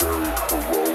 very heroic.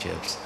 Processor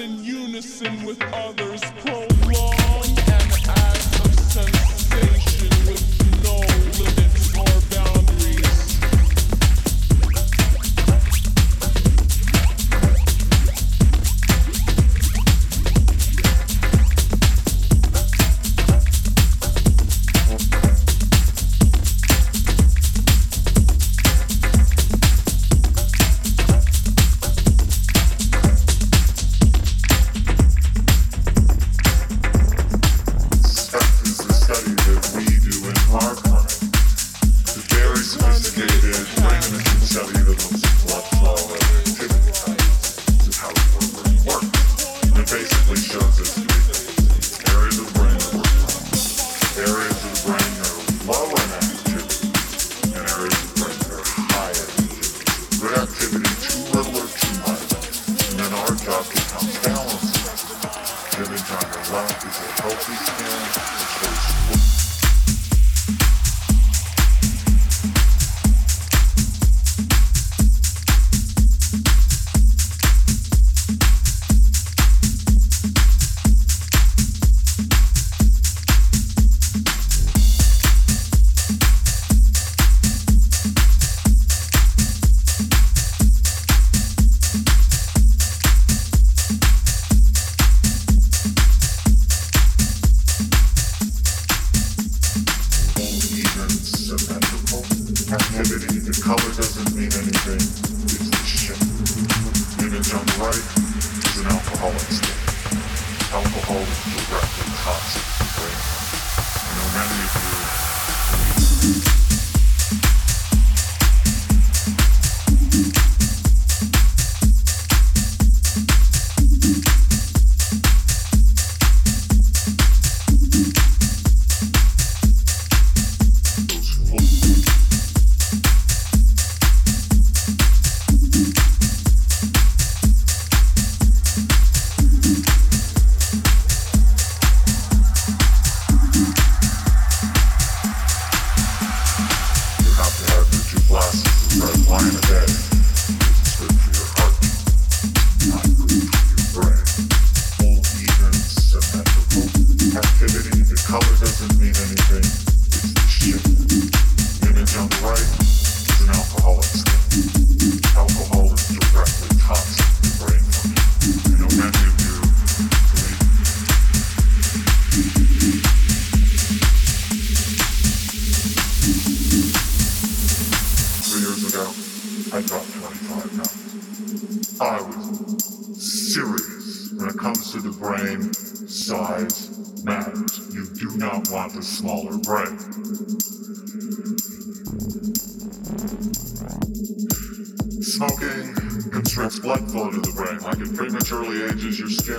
in unison with others,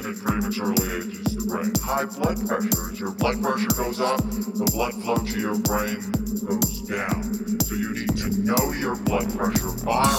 begin prematurely ages the brain. High blood pressure, your blood pressure goes up, the blood flow to your brain goes down. So you need to know your blood pressure by